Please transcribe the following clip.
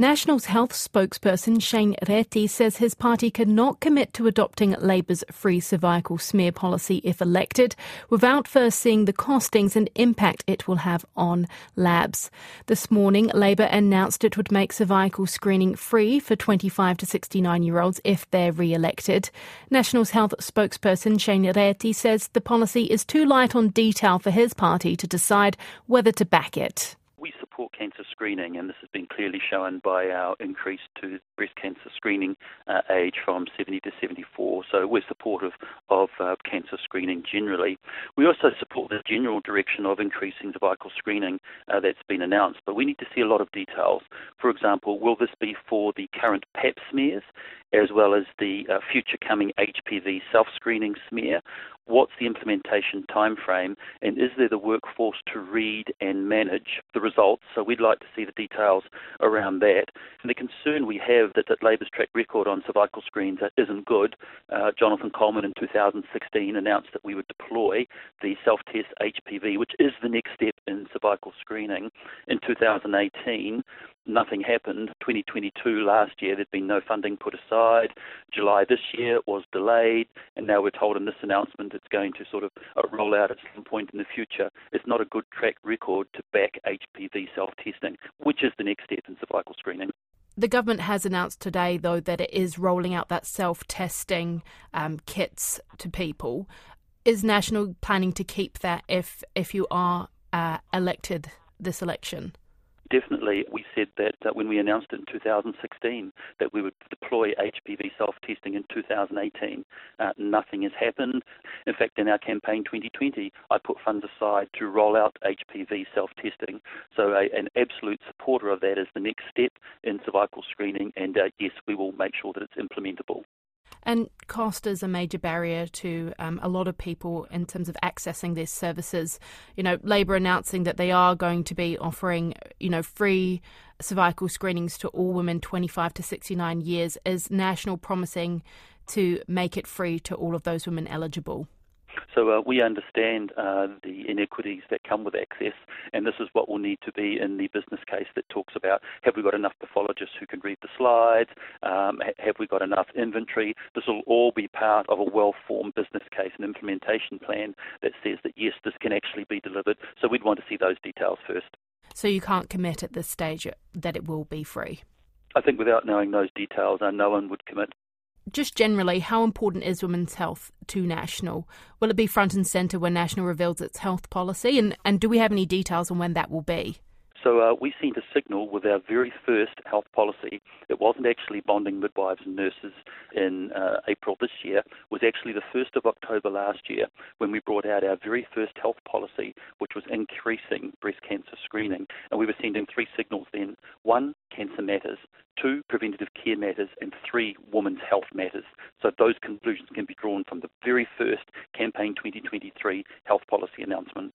National's health spokesperson Shane Reti says his party cannot commit to adopting Labour's free cervical smear policy if elected without first seeing the costings and impact it will have on labs. This morning, Labour announced it would make cervical screening free for 25 to 69 year olds if they're re elected. National's health spokesperson Shane Reti says the policy is too light on detail for his party to decide whether to back it cancer screening, and this has been clearly shown by our increase to breast cancer screening uh, age from 70 to 74. So we're supportive of uh, cancer screening generally. We also support the general direction of increasing cervical screening uh, that's been announced, but we need to see a lot of details. For example, will this be for the current PAP smears as well as the uh, future coming HPV self screening smear? What's the implementation timeframe, and is there the workforce to read and manage the results? So we'd like to see the details around that. And the concern we have that, that Labour's track record on cervical screens isn't good. Uh, Jonathan Coleman in 2016 announced that we would deploy the self-test HPV, which is the next step in cervical screening. In 2018, nothing happened. 2022 last year, there'd been no funding put aside. July this year was delayed, and now we're told in this announcement it's going to sort of uh, roll out at some point in the future. It's not a good track record to back HPV self testing, which is the next step in cervical screening. The government has announced today, though, that it is rolling out that self testing um, kits to people. Is National planning to keep that if if you are uh, elected this election? Definitely we said that uh, when we announced it in 2016 that we would deploy HPV self-testing in 2018. Uh, nothing has happened. In fact, in our campaign 2020, I put funds aside to roll out HPV self-testing. So a, an absolute supporter of that is the next step in cervical screening, and uh, yes, we will make sure that it's implementable. And cost is a major barrier to um, a lot of people in terms of accessing these services. You know, Labour announcing that they are going to be offering, you know, free cervical screenings to all women 25 to 69 years. Is National promising to make it free to all of those women eligible? So uh, we understand uh, the inequities that come with access, and this is what will need to be in the business case that talks about have we got enough pathologists who can read the slides, um, have we got enough inventory. This will all be part of a well-formed business case and implementation plan that says that yes, this can actually be delivered. So we'd want to see those details first. So you can't commit at this stage that it will be free. I think without knowing those details, uh, no one would commit just generally, how important is women's health to National? Will it be front and centre when National reveals its health policy? And, and do we have any details on when that will be? So uh, we sent a signal with our very first health policy. It wasn't actually bonding midwives and nurses in uh, April this year. It was actually the 1st of October last year when we brought out our very first health policy, which was increasing breast cancer screening. And we were sending three signals then. One, cancer matters. Two, preventative care matters. And three, women's health matters. So those conclusions can be drawn from the very first Campaign 2023 health policy announcement.